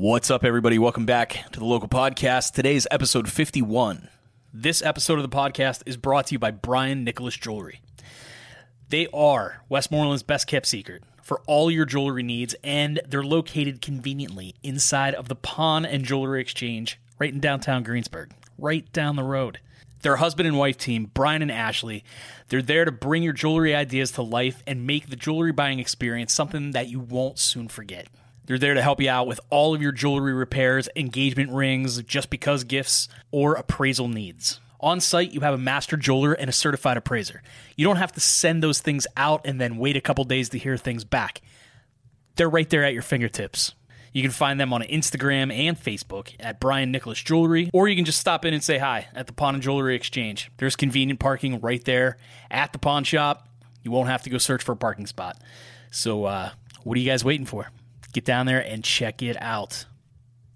What's up, everybody? Welcome back to the local podcast. Today's episode 51. This episode of the podcast is brought to you by Brian Nicklaus Jewelry. They are Westmoreland's best kept secret for all your jewelry needs, and they're located conveniently inside of the Pawn and Jewelry Exchange right in downtown Greensburg, right down the road. Their husband and wife team, Brian and Ashley, they're there to bring your jewelry ideas to life and make the jewelry buying experience something that you won't soon forget. They're there to help you out with all of your jewelry repairs, engagement rings, just because gifts, or appraisal needs. On site, you have a master jeweler and a certified appraiser. You don't have to send those things out and then wait a couple days to hear things back. They're right there at your fingertips. You can find them on Instagram and Facebook at Brian Nicklaus Jewelry, or you can just stop in and say hi at the Pawn and Jewelry Exchange. There's convenient parking right there at the pawn shop. You won't have to go search for a parking spot. So, uh, what are you guys waiting for? Get down there and check it out.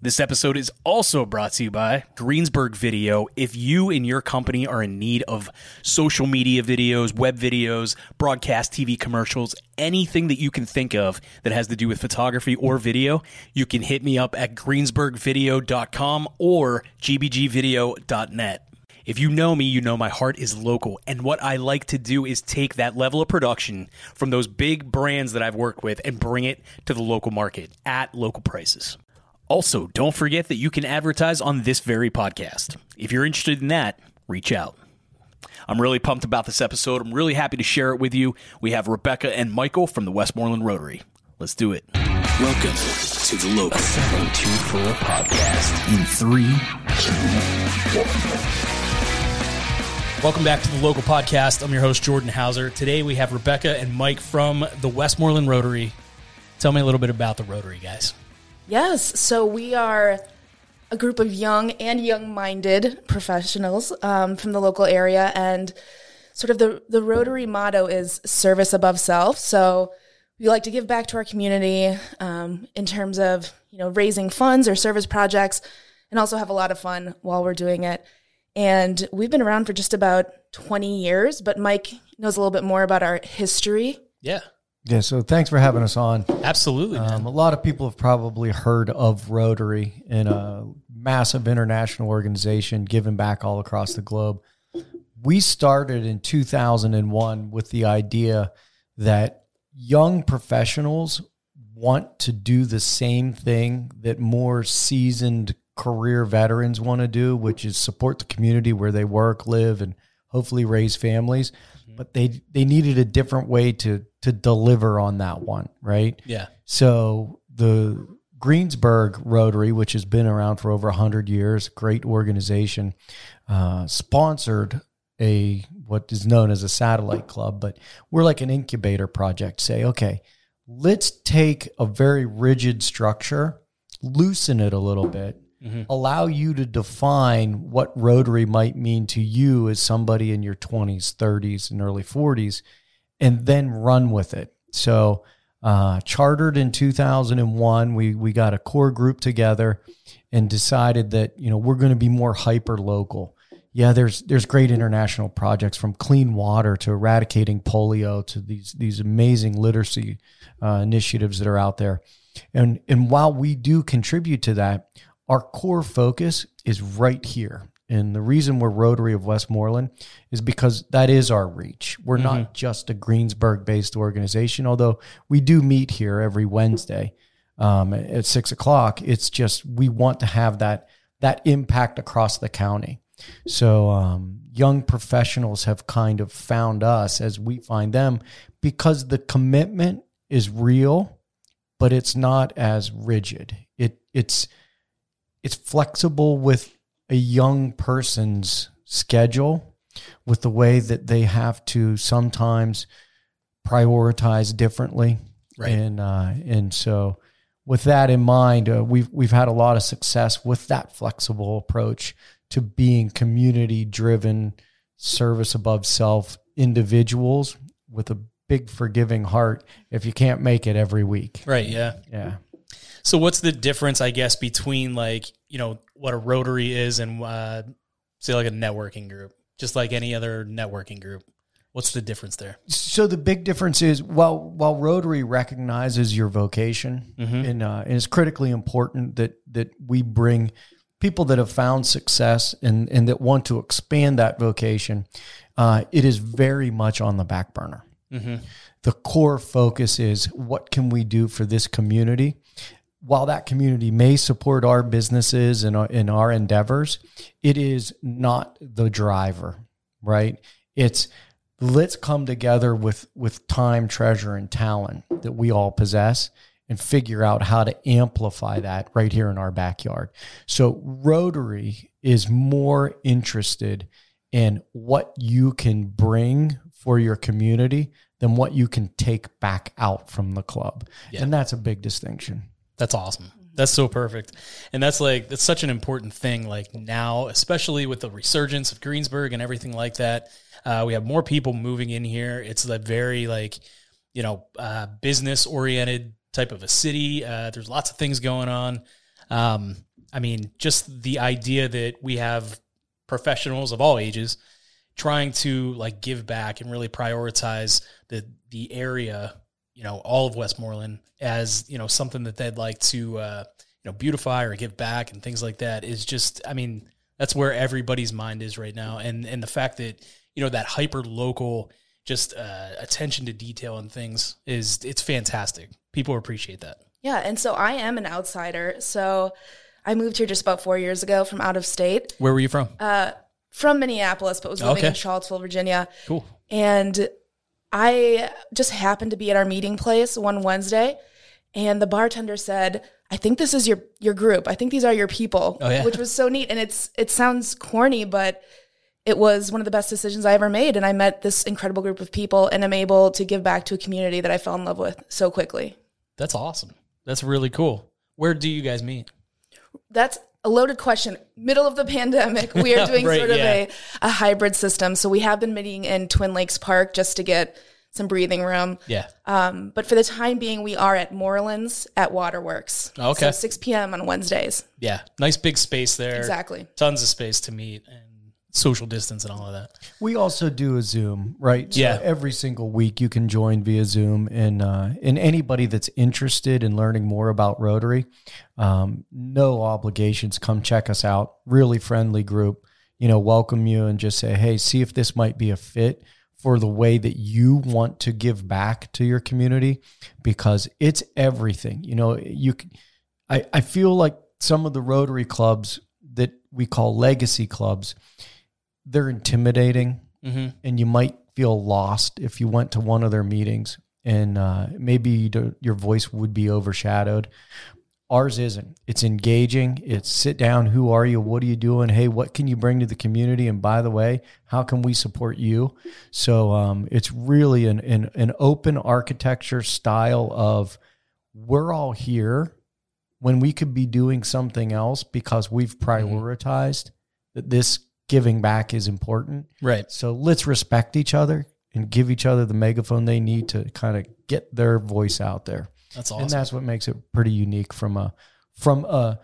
This episode is also brought to you by Greensburg Video. If you and your company are in need of social media videos, web videos, broadcast TV commercials, anything that you can think of that has to do with photography or video, you can hit me up at greensburgvideo.com or gbgvideo.net. If you know me, you know my heart is local. And what I like to do is take that level of production from those big brands that I've worked with and bring it to the local market at local prices. Also, don't forget that you can advertise on this very podcast. If you're interested in that, reach out. I'm really pumped about this episode. I'm really happy to share it with you. We have Rebecca and Michael from the Westmoreland Rotary. Let's do it. Welcome to the local 724 podcast in three, two, one. Welcome back to the local podcast. I'm your host, Jordan Hauser. Today we have Rebecca and Mike from the Westmoreland Rotary. Tell me a little bit about the Rotary, guys. Yes, so we are a group of young and young minded professionals um, from the local area. And sort of the, the Rotary motto is service above self. So we like to give back to our community um, in terms of you know raising funds or service projects and also have a lot of fun while we're doing it and we've been around for just about 20 years, but Mike knows a little bit more about our history. Yeah. Yeah, so thanks for having us on. Absolutely. Um, a lot of people have probably heard of Rotary in a massive international organization giving back all across the globe. We started in 2001 with the idea that young professionals want to do the same thing that more seasoned career veterans want to do, which is support the community where they work, live, and hopefully raise families. Mm-hmm. But they they needed a different way to to deliver on that one, right? Yeah. So the Greensburg Rotary, which has been around for over hundred years, great organization, uh, sponsored a what is known as a satellite club, but we're like an incubator project. Say, okay, let's take a very rigid structure, loosen it a little bit, mm-hmm. allow you to define what Rotary might mean to you as somebody in your 20s, 30s, and early 40s, and then run with it. So, uh, chartered in 2001, we we got a core group together and decided that you know we're going to be more hyper local. Yeah, there's there's great international projects from clean water to eradicating polio to these these amazing literacy uh, initiatives that are out there. And and while we do contribute to that, our core focus is right here. And the reason we're Rotary of Westmoreland is because that is our reach. We're mm-hmm. not just a Greensburg based organization, although we do meet here every Wednesday um, at six o'clock. It's just we want to have that that impact across the county. So um, young professionals have kind of found us as we find them because the commitment is real, but it's not as rigid. It it's it's flexible with a young person's schedule, with the way that they have to sometimes prioritize differently, right? And uh, and so, with that in mind, uh, we've we've had a lot of success with that flexible approach to being community driven, service above self individuals with a big forgiving heart if you can't make it every week. Right. Yeah. Yeah. So what's the difference, I guess, between like you know what a Rotary is and uh, say like a networking group, just like any other networking group? What's the difference there? So the big difference is while while Rotary recognizes your vocation and, uh, and it's critically important that that we bring people that have found success and and that want to expand that vocation, uh, it is very much on the back burner. The core focus is what can we do for this community. While that community may support our businesses and our, in our endeavors, it is not the driver, right? It's let's come together with with time, treasure, and talent that we all possess and figure out how to amplify that right here in our backyard. So Rotary is more interested in what you can bring for your community than what you can take back out from the club. And that's a big distinction. That's awesome. That's so perfect. And that's like that's such an important thing like now, especially with the resurgence of Greensburg and everything like that. Uh, we have more people moving in here. It's a very like, you know, uh, business oriented type of a city. Uh, there's lots of things going on. Um, I mean, just the idea that we have professionals of all ages trying to like give back and really prioritize the the area you know all of Westmoreland as you know something that they'd like to uh, you know beautify or give back and things like that is just I mean that's where everybody's mind is right now and and the fact that you know that hyper local just uh, attention to detail and things is it's fantastic people appreciate that Yeah, and so I am an outsider. So I moved here just about four years ago from out of state, where were you from Uh, from Minneapolis, but was living Okay. in Charlottesville, Virginia. cool And I just happened to be at our meeting place one Wednesday, and the bartender said, "I think this is your your group. I think these are your people," Oh, yeah. which was so neat. And it's it sounds corny, but it was one of the best decisions I ever made. And I met this incredible group of people, and I'm able to give back to a community that I fell in love with so quickly. that's awesome that's really cool where do you guys meet That's a loaded question. Middle of the pandemic, we are doing Right, sort of yeah. a, a hybrid system. So we have been meeting in Twin Lakes Park just to get some breathing room. yeah Um, but for the time being, we are at Morelands at Waterworks. Okay. So 6 p.m. on Wednesdays. yeah nice big space there Exactly. tons of space to meet and social distance and all of that We also do a Zoom, right? So Yeah. Every single week you can join via Zoom, and uh, and anybody that's interested in learning more about Rotary, um, no obligations. Come check us out. Really friendly group. You know, welcome you and just say, hey, see if this might be a fit for the way that you want to give back to your community, because it's everything. You know, you. I I feel like some of the Rotary clubs that we call legacy clubs they're intimidating mm-hmm. and you might feel lost if you went to one of their meetings and uh, maybe you your voice would be overshadowed. Ours isn't. It's engaging. It's sit down. Who are you? What are you doing? Hey what can you bring to the community? And by the way how can we support you? So um, it's really an, an, an open architecture style of we're all here when we could be doing something else because we've prioritized that this giving back is important. right So let's respect each other and give each other the megaphone they need to kind of get their voice out there. that's awesome. And that's what makes it pretty unique from a from a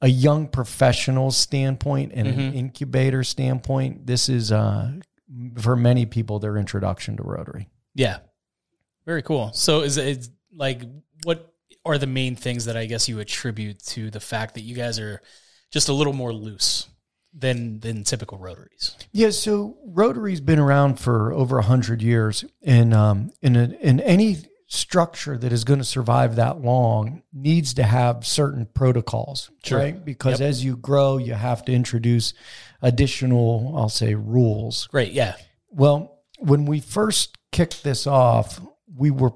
a young professional standpoint and an incubator standpoint. This is uh for many people their introduction to Rotary. Yeah. Very cool. So is it like what are the main things that I guess you attribute to the fact that you guys are just a little more loose than than typical rotaries? Yeah, so Rotary's been around for over a hundred years, and um, in a, in any structure that is going to survive that long needs to have certain protocols, Sure. right? Because as you grow, you have to introduce additional, I'll say, rules. Great. Yeah. Well, when we first kicked this off, we were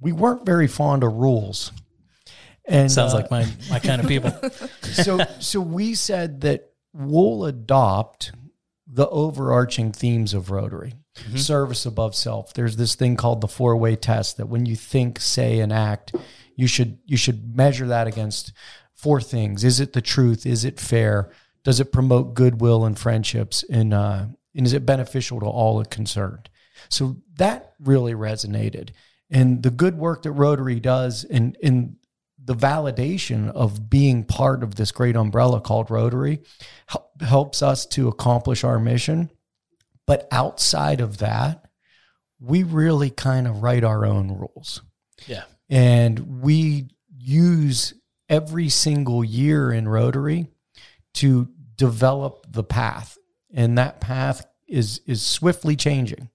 we weren't very fond of rules, and Sounds uh, like my my kind of people. so so we said that we'll adopt the overarching themes of Rotary. Service above self. There's this thing called the four-way test that when you think, say, and act, you should you should measure that against four things. Is it the truth? Is it fair? Does it promote goodwill and friendships? And uh, and is it beneficial to all concerned? So that really resonated. And the good work that Rotary does in in the validation of being part of this great umbrella called Rotary helps us to accomplish our mission But outside of that, we really kind of write our own rules. Yeah. And we use every single year in Rotary to develop the path. And that path is is swiftly changing.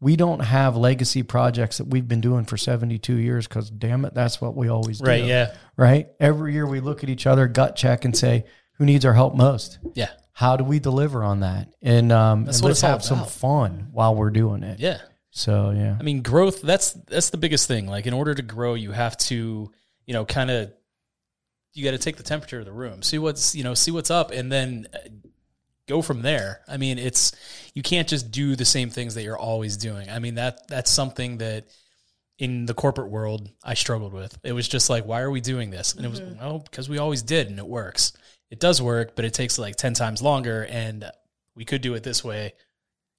We don't have legacy projects that we've been doing for 72 years because damn it, that's what we always do. Right. Yeah. Right. Every year we look at each other, gut check, and say, who needs our help most? Yeah. How do we deliver on that? And um, and let's have some fun while we're doing it. Yeah. So yeah. I mean, growth, that's that's the biggest thing. Like in order to grow, you have to, you know, kind of you got to take the temperature of the room. See what's, you know, see what's up and then go from there. I mean, it's you can't just do the same things that you're always doing. I mean, that that's something that in the corporate world I struggled with. It was just like, why are we doing this? And it was mm-hmm. well, because we always did and it works. It does work, but it takes like 10 times longer and we could do it this way,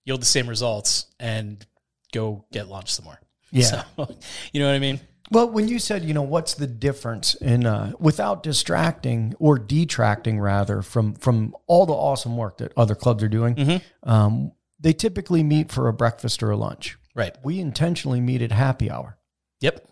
yield the same results and go get lunch somewhere. Yeah. So, you know what I mean? Well, when you said, you know, what's the difference in uh, without distracting or detracting rather from from all the awesome work that other clubs are doing, Mm-hmm. um, they typically meet for a breakfast or a lunch. Right. We intentionally meet at happy hour. Yep.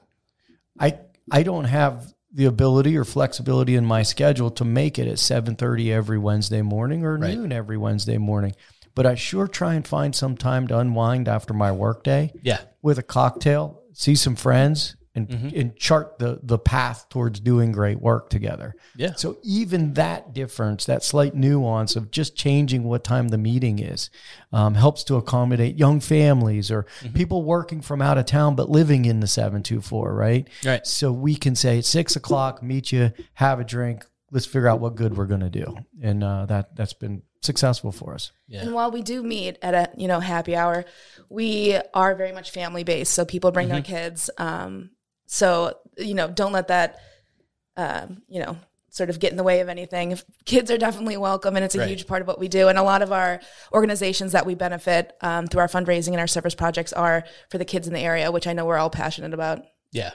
I I don't have the ability or flexibility in my schedule to make it at seven thirty every Wednesday morning or Right. noon every Wednesday morning, but I sure try and find some time to unwind after my workday Yeah. with a cocktail, see some friends, and Mm-hmm. and chart the the path towards doing great work together. Yeah. So even that difference, that slight nuance of just changing what time the meeting is, um, helps to accommodate young families or Mm-hmm. people working from out of town but living in the seven two four. Right. Right. So we can say at six o'clock, meet you, have a drink. Let's figure out what good we're going to do, and uh, that that's been successful for us. Yeah. And while we do meet at a you know happy hour, we are very much family based. So people bring their kids. Um, so you know, don't let that um, you know sort of get in the way of anything. If kids are definitely welcome, and it's a Right. huge part of what we do. And a lot of our organizations that we benefit um, through our fundraising and our service projects are for the kids in the area, which I know we're all passionate about. Yeah.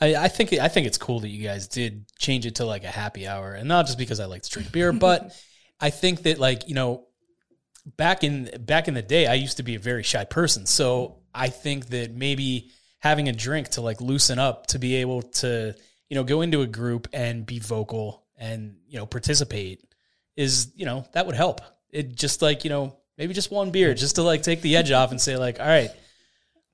I, I think I think it's cool that you guys did change it to like a happy hour, and not just because I like to drink beer, but I think that like you know, back in back in the day, I used to be a very shy person, so I think that maybe having a drink to like loosen up, to be able to you know go into a group and be vocal and you know participate is you know that would help. It just like you know maybe just one beer just to like take the edge off and say like all right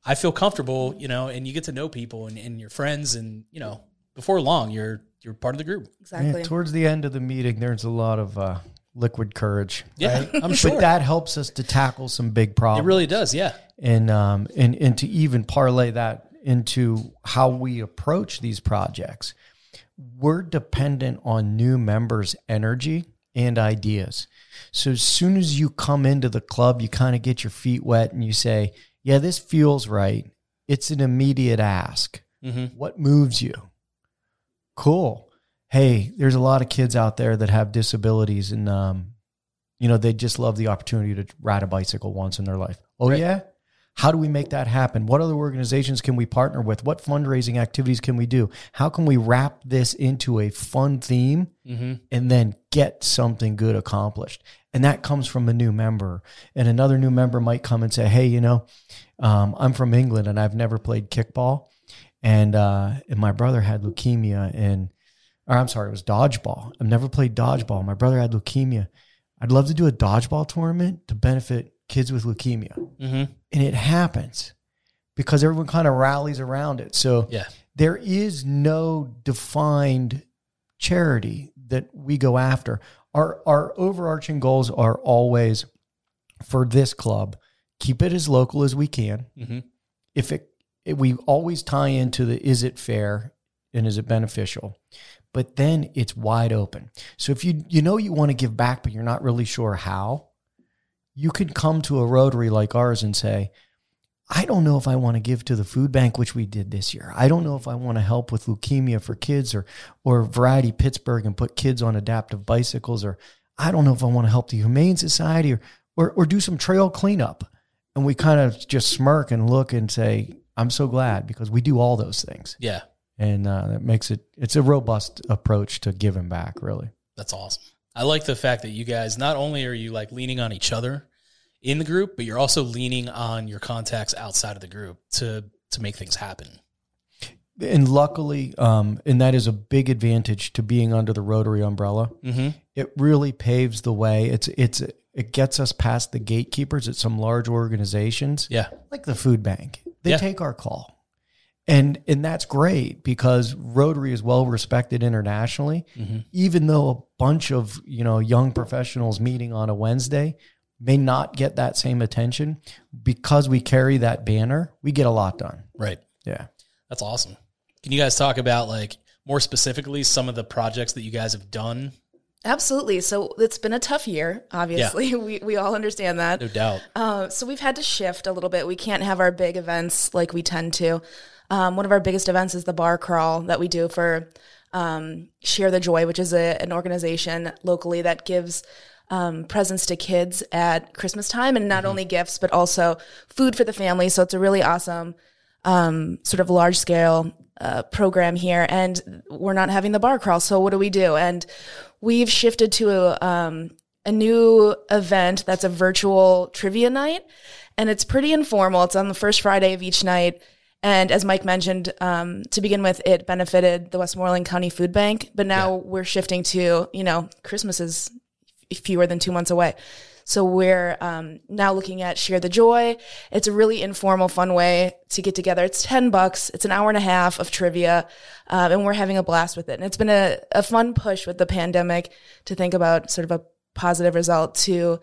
I feel comfortable, you know, and you get to know people and, and your friends, and you know, before long, you're you're part of the group. Exactly. Yeah, towards the end of the meeting, there's a lot of uh, liquid courage. Yeah, right? I'm sure But that helps us to tackle some big problems. it really does. Yeah, and um, and and to even parlay that into how we approach these projects, we're dependent on new members' energy and ideas. So as soon as you come into the club, you kind of get your feet wet and you say, "Yeah, this feels right." It's an immediate ask. Mm-hmm. What moves you? Cool. Hey, there's a lot of kids out there that have disabilities, and um, you know they just love the opportunity to ride a bicycle once in their life. Oh Right. yeah. How do we make that happen? What other organizations can we partner with? What fundraising activities can we do? How can we wrap this into a fun theme Mm-hmm. and then get something good accomplished? And that comes from a new member. And another new member might come and say, Hey, you know, um, I'm from England and I've never played kickball. And, uh, and my brother had leukemia and, or I'm sorry, it was dodgeball. I've never played dodgeball. My brother had leukemia. I'd love to do a dodgeball tournament to benefit kids with leukemia. Mm-hmm. And it happens because everyone kind of rallies around it. So Yeah, there is no defined charity that we go after. Our our overarching goals are always for this club, keep it as local as we can. mm-hmm. If it, it we always tie into the is it fair and is it beneficial? But then it's wide open. So if you you know you want to give back but you're not really sure how, you could come to a rotary like ours and say, I don't know if I want to give to the food bank, which we did this year. I don't know if I want to help with leukemia for kids or or Variety Pittsburgh and put kids on adaptive bicycles, or I don't know if I want to help the Humane Society or or, or do some trail cleanup. And we kind of just smirk and look and say, I'm so glad because we do all those things. yeah, And uh, that makes it it's a robust approach to giving back, really. that's awesome. I like the fact that you guys not only are you like leaning on each other in the group, but you're also leaning on your contacts outside of the group to to make things happen. And luckily, um, and that is a big advantage to being under the Rotary umbrella. Mm-hmm. It really paves the way. It's it's it gets us past the gatekeepers at some large organizations, Yeah. like the food bank. They Yeah. take our call, and and that's great because Rotary is well respected internationally. Mm-hmm. Even though a bunch of you know young professionals meeting on a Wednesday may not get that same attention because we carry that banner, we get a lot done. Right. Yeah. That's awesome. Can you guys talk about like more specifically some of the projects that you guys have done? Absolutely. So it's been a tough year, obviously. We, we all understand that. No doubt. Uh, so we've had to shift a little bit. We can't have our big events like we tend to. Um, one of our biggest events is the bar crawl that we do for um, Share the Joy, which is a, an organization locally that gives um, presents to kids at Christmas time, and not only gifts but also food for the family. So it's a really awesome um, sort of large scale uh, program here, and we're not having the bar crawl. So what do we do? And we've shifted to a, um, a new event that's a virtual trivia night, and it's pretty informal. It's on the first Friday of each night. And as Mike mentioned, um, to begin with, it benefited the Westmoreland County Food Bank, but now we're shifting to, you know, Christmas is fewer than two months away. So we're um, now looking at Share the Joy. It's a really informal, fun way to get together. It's 10 bucks. It's an hour and a half of trivia. Um, and we're having a blast with it. And it's been a, a fun push with the pandemic to think about sort of a positive result to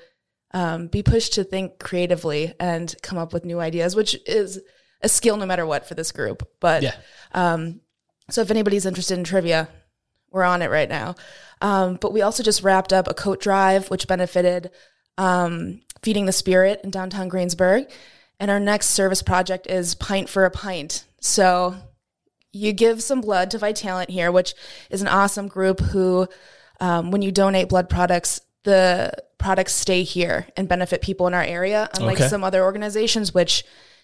um, be pushed to think creatively and come up with new ideas, which is a skill no matter what for this group. But Yeah. um, so if anybody's interested in trivia, we're on it right now. Um, but we also just wrapped up a coat drive, which benefited um, Feeding the Spirit in downtown Greensburg. And our next service project is Pint for a Pint. So you give some blood to Vitalant here, which is an awesome group who, um, when you donate blood products, the products stay here and benefit people in our area, unlike Okay. some other organizations which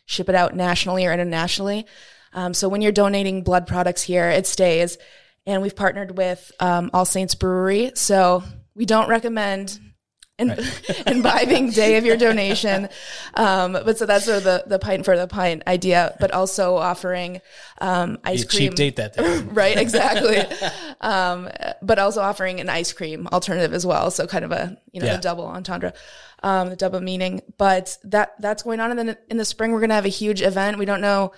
ship it out nationally or internationally. Um, so when you're donating blood products here, it stays. And we've partnered with um, All Saints Brewery. So we don't recommend in, imbibing day of your donation. Um, but so that's sort of the, the pint for the pint idea, but also offering um, ice cream. cheap date that day. right exactly. Um, but also offering an ice cream alternative as well. So kind of a you know Yeah. the double entendre um, the double meaning. But that that's going on and then in the spring. We're going to have a huge event. We don't know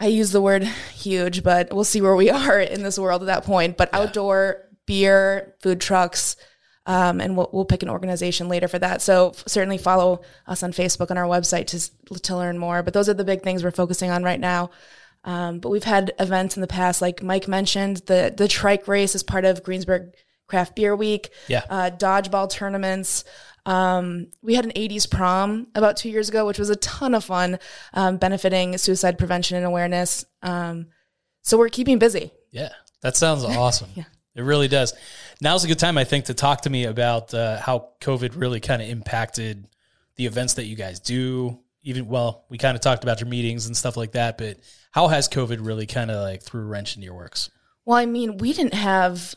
i use the word huge but we'll see where we are in this world at that point. But outdoor beer food trucks um, and we'll, we'll pick an organization later for that. So f- certainly follow us on Facebook and our website to to learn more. But those are the big things we're focusing on right now. Um, but we've had events in the past, like Mike mentioned, the the trike race is part of Greensburg Craft Beer Week. Yeah. Uh, dodgeball tournaments. Um, we had an 80s prom about two years ago, which was a ton of fun, um, benefiting suicide prevention and awareness. Um, so we're keeping busy. Yeah, that sounds awesome. Yeah. It really does. Now's a good time, I think, to talk to me about uh, how COVID really kind of impacted the events that you guys do. Even well, we kind of talked about your meetings and stuff like that, but how has COVID really kind of like threw a wrench into your works? Well, I mean, we didn't have.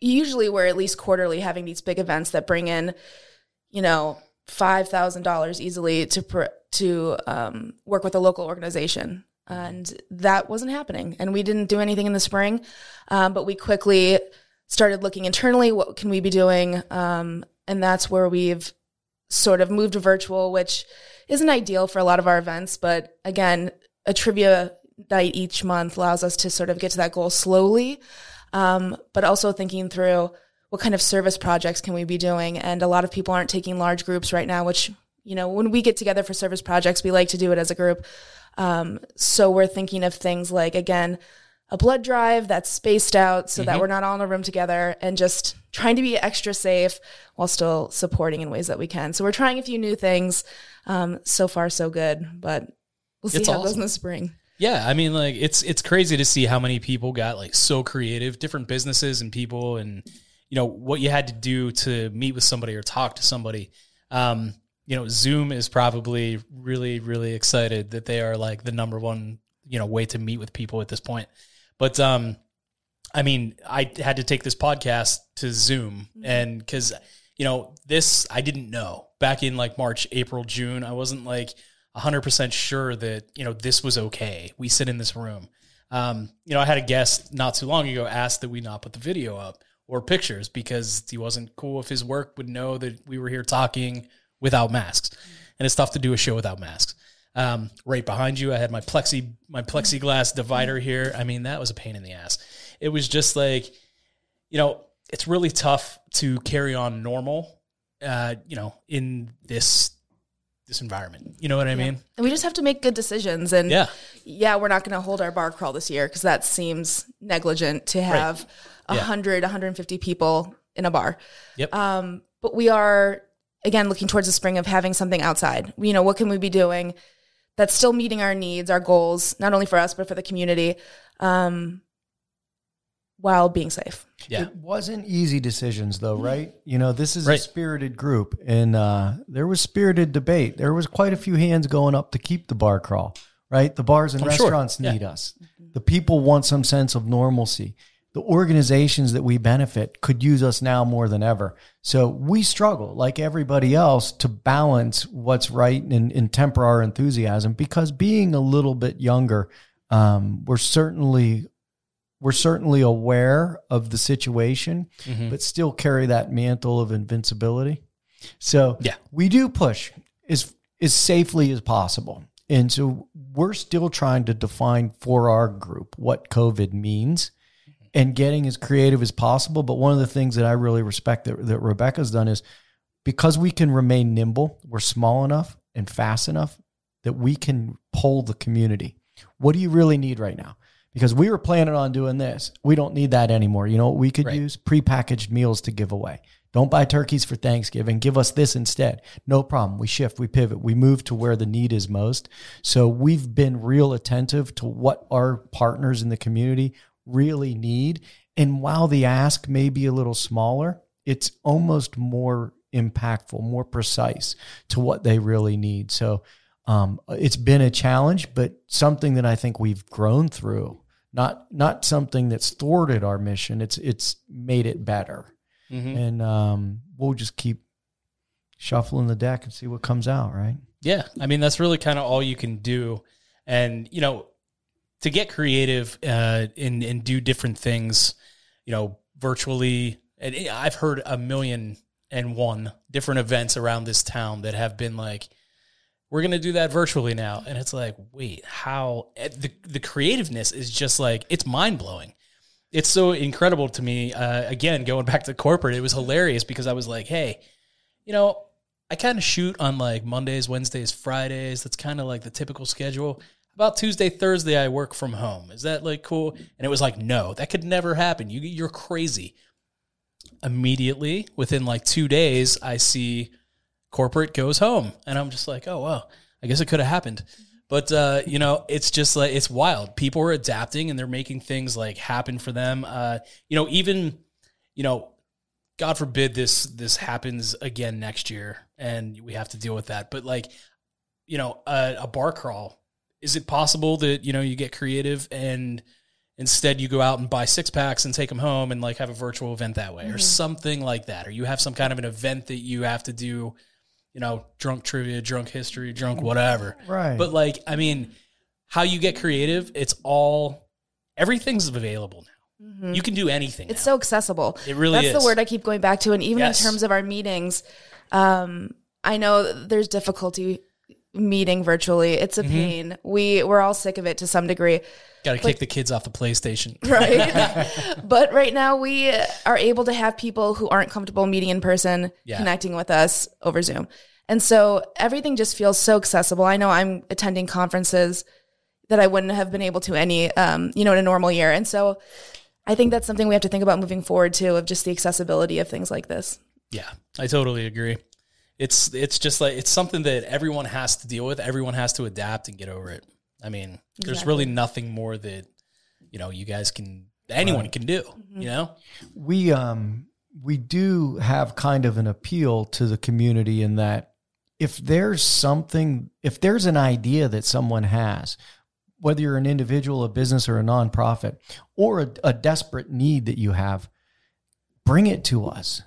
Usually, we're at least quarterly having these big events that bring in, you know, five thousand dollars easily to to um, work with a local organization, and that wasn't happening. And we didn't do anything in the spring, um, but we quickly started looking internally. What can we be doing? Um, and that's where we've sort of moved to virtual, which isn't ideal for a lot of our events. But again, a trivia night each month allows us to sort of get to that goal slowly, um, but also thinking through what kind of service projects can we be doing. And a lot of people aren't taking large groups right now, which, you know, when we get together for service projects, we like to do it as a group. Um, so we're thinking of things like, again, a blood drive that's spaced out so that we're not all in a room together and just trying to be extra safe while still supporting in ways that we can. So we're trying a few new things. Um, so far, so good, but we'll see It's how it goes in the spring. Yeah, I mean, like it's it's crazy to see how many people got like so creative, different businesses and people, and you know what you had to do to meet with somebody or talk to somebody. Um, you know, Zoom is probably really really excited that they are like the number one you know way to meet with people at this point. But um, I mean, I had to take this podcast to Zoom, and because you know, this I didn't know back in like March, April, June. I wasn't like 100% sure that, you know, this was okay. We sit in this room. Um, you know, I had a guest not too long ago ask that we not put the video up or pictures because he wasn't cool if his work would know that we were here talking without masks. And it's tough to do a show without masks. Um, right behind you, I had my plexi my plexiglass divider here. I mean, that was a pain in the ass. It was just like, you know, it's really tough to carry on normal, uh, you know, in this this environment. You know what I mean? And we just have to make good decisions. And Yeah. yeah, we're not going to hold our bar crawl this year because that seems negligent to have a Yeah. 100, 150 people in a bar. Yep. Um, but we are, again, looking towards the spring of having something outside. You know, what can we be doing that's still meeting our needs, our goals, not only for us, but for the community, um, while being safe? yeah. It wasn't easy decisions though, right? You know, this is a spirited group and uh, there was spirited debate. There was quite a few hands going up to keep the bar crawl, right? The bars and I'm sure. restaurants Yeah. need us. The people want some sense of normalcy. The organizations that we benefit could use us now more than ever. So we struggle, like everybody else, to balance what's right and, and temper our enthusiasm because being a little bit younger, um, we're certainly we're certainly aware of the situation, Mhm. but still carry that mantle of invincibility. So Yeah. we do push as as safely as possible. And so we're still trying to define for our group what COVID means and getting as creative as possible. But one of the things that I really respect that, that Rebecca's done is because we can remain nimble, we're small enough and fast enough that we can pull the community. What do you really need right now? Because we were planning on doing this. We don't need that anymore. You know what we could Right. use? Prepackaged meals to give away. Don't buy turkeys for Thanksgiving. Give us this instead. No problem. We shift, we pivot, we move to where the need is most. So we've been real attentive to what our partners in the community really need. And while the ask may be a little smaller, it's almost more impactful, more precise to what they really need. So um, it's been a challenge, but something that I think we've grown through. Not not something that's thwarted our mission. It's it's made it better, Mhm. and um, we'll just keep shuffling the deck and see what comes out. Right? Yeah, I mean that's really kind of all you can do, and you know, to get creative uh, and and do different things, you know, virtually. And I've heard a million and one different events around this town that have been like, we're gonna do that virtually now, and it's like, wait, how? The the creativeness is just like it's mind blowing. It's so incredible to me. Uh, again, going back to corporate, it was hilarious because I was like, hey, you know, I kind of shoot on like Mondays, Wednesdays, Fridays. That's kind of like the typical schedule. About Tuesday, Thursday, I work from home. Is that like cool? And it was like, no, that could never happen. You, you're crazy. Immediately, within like two days, I see corporate goes home, and I'm just like, oh well, I guess it could have happened. But uh, you know, it's just like it's wild. People are adapting and they're making things like happen for them. Uh, you know, even you know, God forbid this this happens again next year, and we have to deal with that. But like, you know, a, a bar crawl. Is it possible that you know you get creative and instead you go out and buy six packs and take them home and like have a virtual event that way, or mm-hmm. something like that, or you have some kind of an event that you have to do, you know, drunk trivia, drunk history, drunk mm-hmm. whatever. Right. But like, I mean, how you get creative? It's all everything's available now. Mm-hmm. You can do anything. It's now. so accessible. It really That's is. the word I keep going back to. And even Yes. in terms of our meetings, um, I know there's difficulty meeting virtually. It's a Mm-hmm. pain. We we're all sick of it to some degree. Got to kick the kids off the PlayStation. right? but right now we are able to have people who aren't comfortable meeting in person Yeah. connecting with us over Zoom. And so everything just feels so accessible. I know I'm attending conferences that I wouldn't have been able to any um, you know, in a normal year. And so I think that's something we have to think about moving forward too of just the accessibility of things like this. Yeah, I totally agree. It's it's just like it's something that everyone has to deal with. Everyone has to adapt and get over it. I mean, there's really nothing more that you know you guys can anyone can do. You know, we um we do have kind of an appeal to the community in that if there's something if there's an idea that someone has whether you're an individual a business or a nonprofit or a, a desperate need that you have bring it to us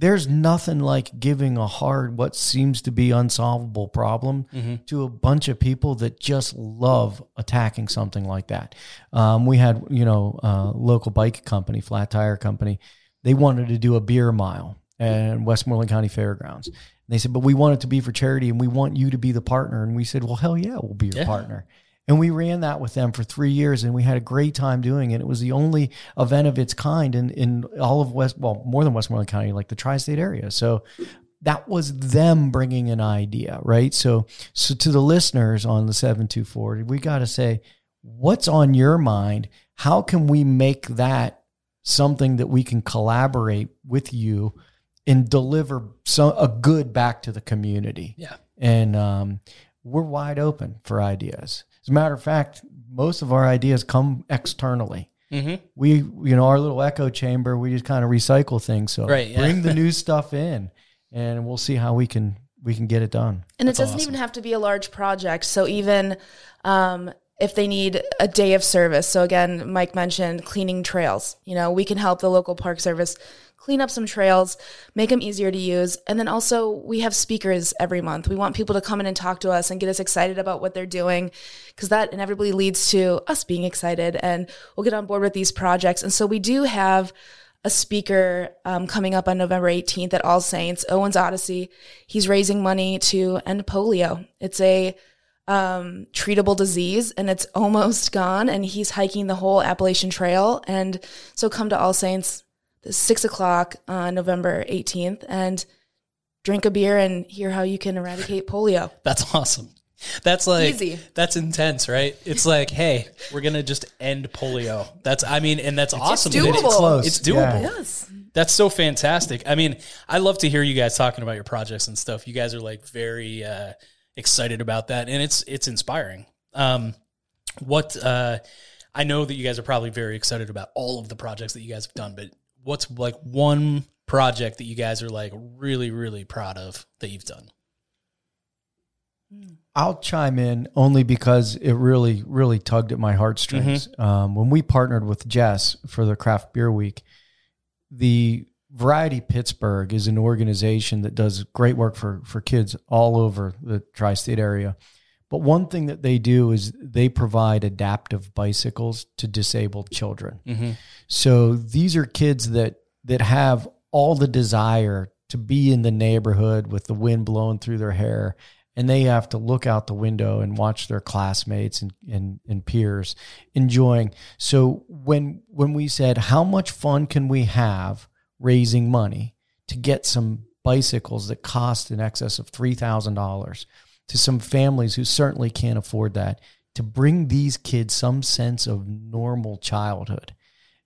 there's nothing like giving a hard, what seems to be unsolvable problem to a bunch of people that just love attacking something like that. Um, we had, you know, a local bike company, flat tire company. They wanted to do a beer mile at Westmoreland County Fairgrounds. And they said, but we want it to be for charity and we want you to be the partner. And we said, well, hell yeah, we'll be your Yeah. partner. And we ran that with them for three years and we had a great time doing it. It was the only event of its kind in, in all of West, well, more than Westmoreland County, like the tri state area. So that was them bringing an idea, right? So, so to the listeners on the 7240, we got to say, what's on your mind? How can we make that something that we can collaborate with you and deliver some a good back to the community? Yeah. and um, we're wide open for ideas. As a matter of fact, most of our ideas come externally. Mm-hmm. We, you know, our little echo chamber, we just kind of recycle things. So Right, yeah. bring the new stuff in, and we'll see how we can we can get it done. And That's it doesn't awesome. even have to be a large project. So even um, if they need a day of service, so again, Mike mentioned cleaning trails. You know, we can help the local park service clean up some trails, make them easier to use, and then also we have speakers every month. We want people to come in and talk to us and get us excited about what they're doing, because that inevitably leads to us being excited, and we'll get on board with these projects. And so we do have a speaker um, coming up on November 18th at All Saints, Owens Odyssey. He's raising money to end polio. It's a um, treatable disease and it's almost gone. And he's hiking the whole Appalachian Trail. And so come to All Saints, six o'clock on November 18th, and drink a beer and hear how you can eradicate polio. That's awesome. That's like Easy. that's intense, right? It's like, hey, we're gonna just end polio. That's I mean, and that's awesome. doable. It's, Close. it's doable. Yeah. Yes. That's so fantastic. I mean, I love to hear you guys talking about your projects and stuff. You guys are like very uh, excited about that, and it's it's inspiring. Um, what uh, I know that you guys are probably very excited about all of the projects that you guys have done, but what's like one project that you guys are like really really proud of that you've done? I'll chime in only because it really, really tugged at my heartstrings. Um, when we partnered with Jess for the Craft Beer Week, the Variety Pittsburgh is an organization that does great work for for kids all over the tri-state area. But one thing that they do is they provide adaptive bicycles to disabled children. Mm-hmm. So these are kids that that have all the desire to be in the neighborhood with the wind blowing through their hair and they have to look out the window and watch their classmates and, and, and peers enjoying. So when when we said how much fun can we have raising money to get some bicycles that cost in excess of three thousand dollars to some families who certainly can't afford that to bring these kids some sense of normal childhood.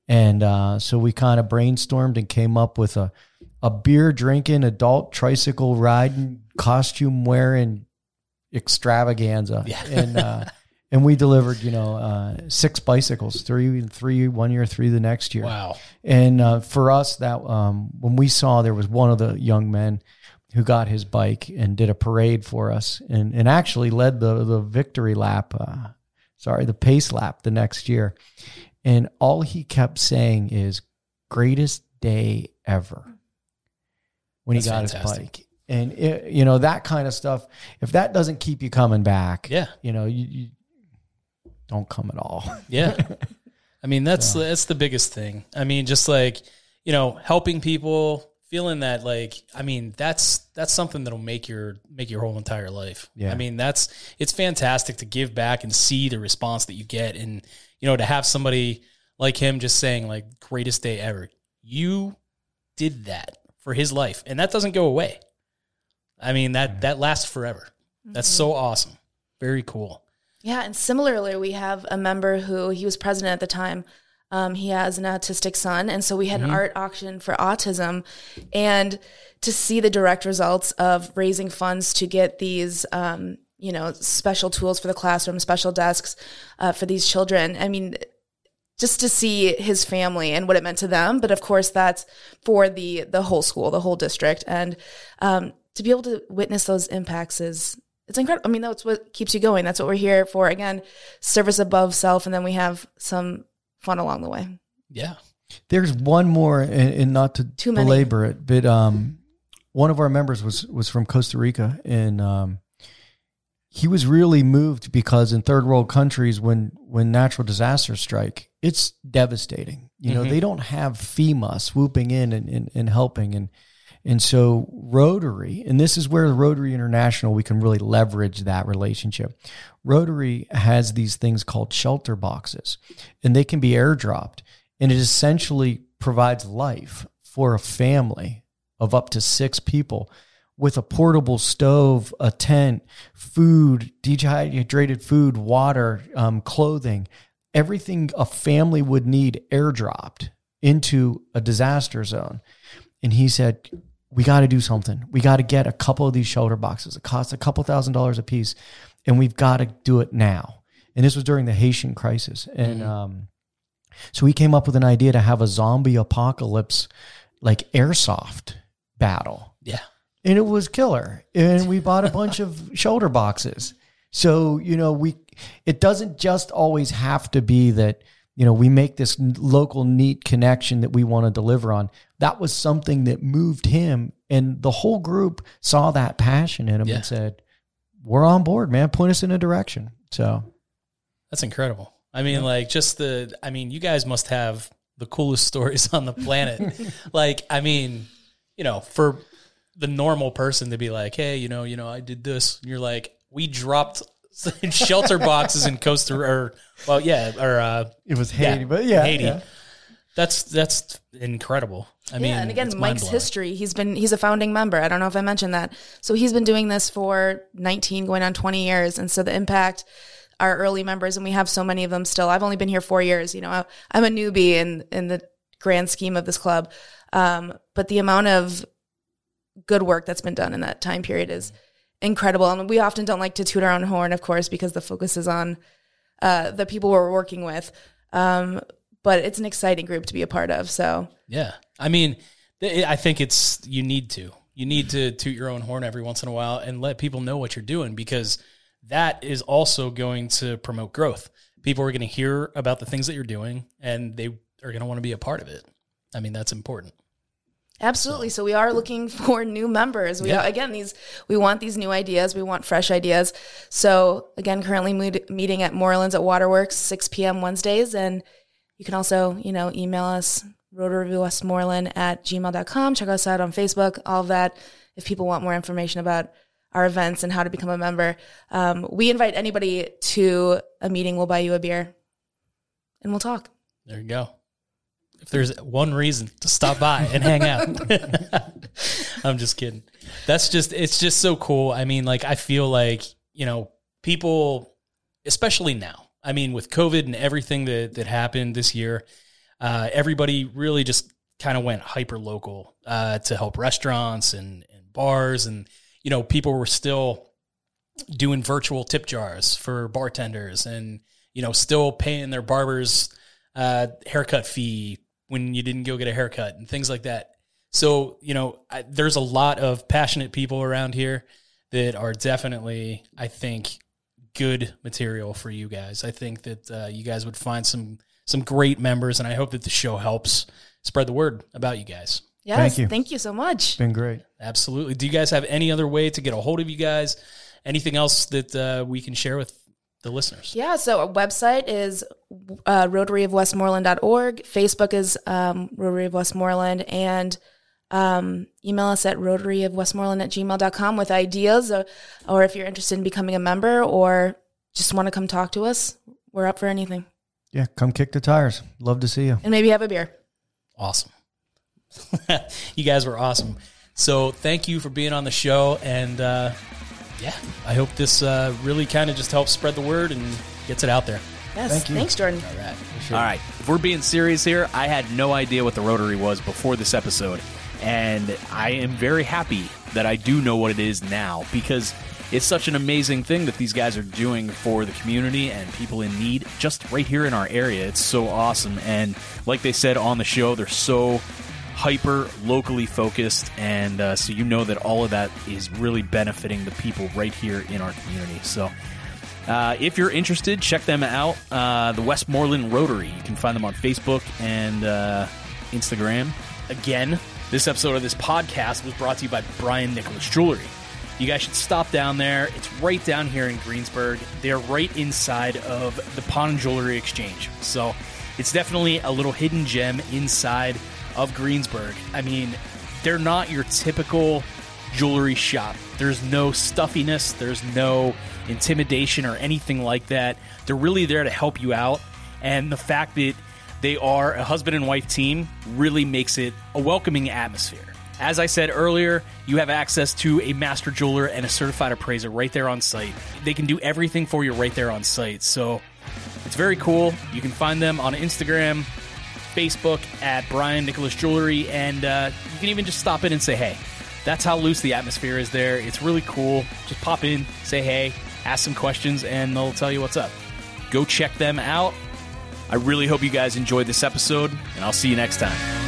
And uh, so we kind of brainstormed and came up with a, a beer drinking, adult tricycle riding, costume wearing extravaganza. Yeah. And, uh, and we delivered, you know, uh, six bicycles, three, three one year, three the next year. Wow. And uh, for us, that um, when we saw there was one of the young men who got his bike and did a parade for us, and and actually led the the victory lap, uh, sorry, the pace lap the next year, and all he kept saying is "greatest day ever" when That's he got his bike. And it, you know that kind of stuff. If that doesn't keep you coming back, Yeah. you know you, you don't come at all. Yeah. I mean, that's that's the biggest thing. I mean, just like, you know, helping people, feeling that like, I mean, that's that's something that'll make your make your whole entire life. Yeah. I mean, that's it's fantastic to give back and see the response that you get and you know, to have somebody like him just saying like greatest day ever. You did that for his life and that doesn't go away. I mean, that that lasts forever. That's mm-hmm. so awesome. Very cool. Yeah, and similarly, we have a member who he was president at the time. Um, he has an autistic son, and so we had an art auction for autism, and to see the direct results of raising funds to get these, um, you know, special tools for the classroom, special desks uh, for these children. I mean, just to see his family and what it meant to them, but of course that's for the the whole school, the whole district, and um, to be able to witness those impacts is it's incredible. I mean, that's what keeps you going. That's what we're here for. Again, service above self, and then we have some fun along the way. Yeah. There's one more, and, and not to Too many. belabor it, but um, one of our members was was from Costa Rica, and um, he was really moved because in third world countries, when when natural disasters strike, it's devastating. You know, Mhm. they don't have FEMA swooping in and, and, and helping, and and so Rotary, and this is where Rotary International we can really leverage that relationship. Rotary has these things called shelter boxes, and they can be airdropped, and it essentially provides life for a family of up to six people with a portable stove, a tent, food, dehydrated food, water, um, clothing, everything a family would need airdropped into a disaster zone. And he said, We got to do something. We got to get a couple of these shelter boxes. It costs a couple thousand dollars a piece, and we've got to do it now. And this was during the Haitian crisis. And um, so we came up with an idea to have a zombie apocalypse, like airsoft battle Yeah. and it was killer. And we bought a bunch of shelter boxes. So, you know, we it doesn't just always have to be that, you know, we make this local neat connection that we want to deliver on. That was something that moved him and the whole group saw that passion in him Yeah. and said, "We're on board, man. Point us in a direction." So, That's incredible. I mean, like, just the, I mean, you guys must have the coolest stories on the planet. like, I mean, you know, for the normal person to be like, hey, you know, you know, I did this. And you're like, we dropped shelter boxes in Costa or, well, yeah, or, uh, it was Yeah, Haiti, but yeah, Haiti. yeah. That's, that's incredible. I mean, yeah, and again, it's Mike's history. He's been he's a founding member. I don't know if I mentioned that. So he's been doing this for 19, going on 20 years, and so the impact. Our early members, and we have so many of them still. I've only been here four years. You know, I, I'm a newbie in in the grand scheme of this club, um, but the amount of good work that's been done in that time period is incredible. And we often don't like to toot our own horn, of course, because the focus is on uh, the people we're working with. Um, but it's an exciting group to be a part of. So Yeah. I mean, I think it's, you need to. You need to toot your own horn every once in a while and let people know what you're doing because that is also going to promote growth. People are going to hear about the things that you're doing and they are going to want to be a part of it. I mean, that's important. Absolutely. So, we are looking for new members. We Yeah. again these we want these new ideas. We want fresh ideas. So again, currently mood, meeting at Morelands at Waterworks, six p.m. Wednesdays, and you can also you know email us rotarywestmoreland at gmail.com. Check us out on Facebook. All of that. If people want more information about our events and how to become a member, um, we invite anybody to a meeting. We'll buy you a beer, and we'll talk. There you go. If there's one reason to stop by and hang out, I'm just kidding. That's just, it's just so cool. I mean, like, I feel like, you know, people, especially now, I mean, with COVID and everything that, that happened this year, uh, everybody really just kind of went hyper local uh, to help restaurants and, and bars. And, you know, people were still doing virtual tip jars for bartenders and, you know, still paying their barbers uh, haircut fee when you didn't go get a haircut and things like that. So, you know, I, there's a lot of passionate people around here that are definitely, I think, good material for you guys. I think that uh, you guys would find some some great members, and I hope that the show helps spread the word about you guys. Yes, Thank you. Thank you so much. Been great. Absolutely. Do you guys have any other way to get a hold of you guys? Anything else that uh, we can share with the listeners? Yeah, so our website is uh, rotaryofwestmoreland.org. Facebook is um, Rotary of Westmoreland. And um, email us at rotaryofwestmoreland at gmail.com with ideas or, or if you're interested in becoming a member or just want to come talk to us. We're up for anything. Yeah, come kick the tires. Love to see you. And maybe have a beer. Awesome. you guys were awesome. So thank you for being on the show. And uh, yeah, I hope this uh, really kind of just helps spread the word and gets it out there. Yes. Thank you. Thanks, Jordan. All right. All right. If we're being serious here, I had no idea what the Rotary was before this episode. And I am very happy that I do know what it is now because it's such an amazing thing that these guys are doing for the community and people in need just right here in our area. It's so awesome. And like they said on the show, they're so hyper locally focused. And uh, so you know that all of that is really benefiting the people right here in our community. So. Uh, if you're interested, check them out. Uh, the Westmoreland Rotary. You can find them on Facebook and uh, Instagram. Again, this episode of this podcast was brought to you by Brian Nicklaus Jewelry. You guys should stop down there. It's right down here in Greensburg. They're right inside of the Pawn Jewelry Exchange. So it's definitely a little hidden gem inside of Greensburg. I mean, they're not your typical jewelry shop. There's no stuffiness, there's no intimidation or anything like that. They're really there to help you out. And the fact that they are a husband and wife team really makes it a welcoming atmosphere. As I said earlier, you have access to a master jeweler and a certified appraiser right there on site. They can do everything for you right there on site. So it's very cool. You can find them on Instagram, Facebook at Brian Nicklaus Jewelry, and uh, you can even just stop in and say hey. That's how loose the atmosphere is there. It's really cool. Just pop in, say hey, ask some questions, and they'll tell you what's up. Go check them out. I really hope you guys enjoyed this episode, and I'll see you next time.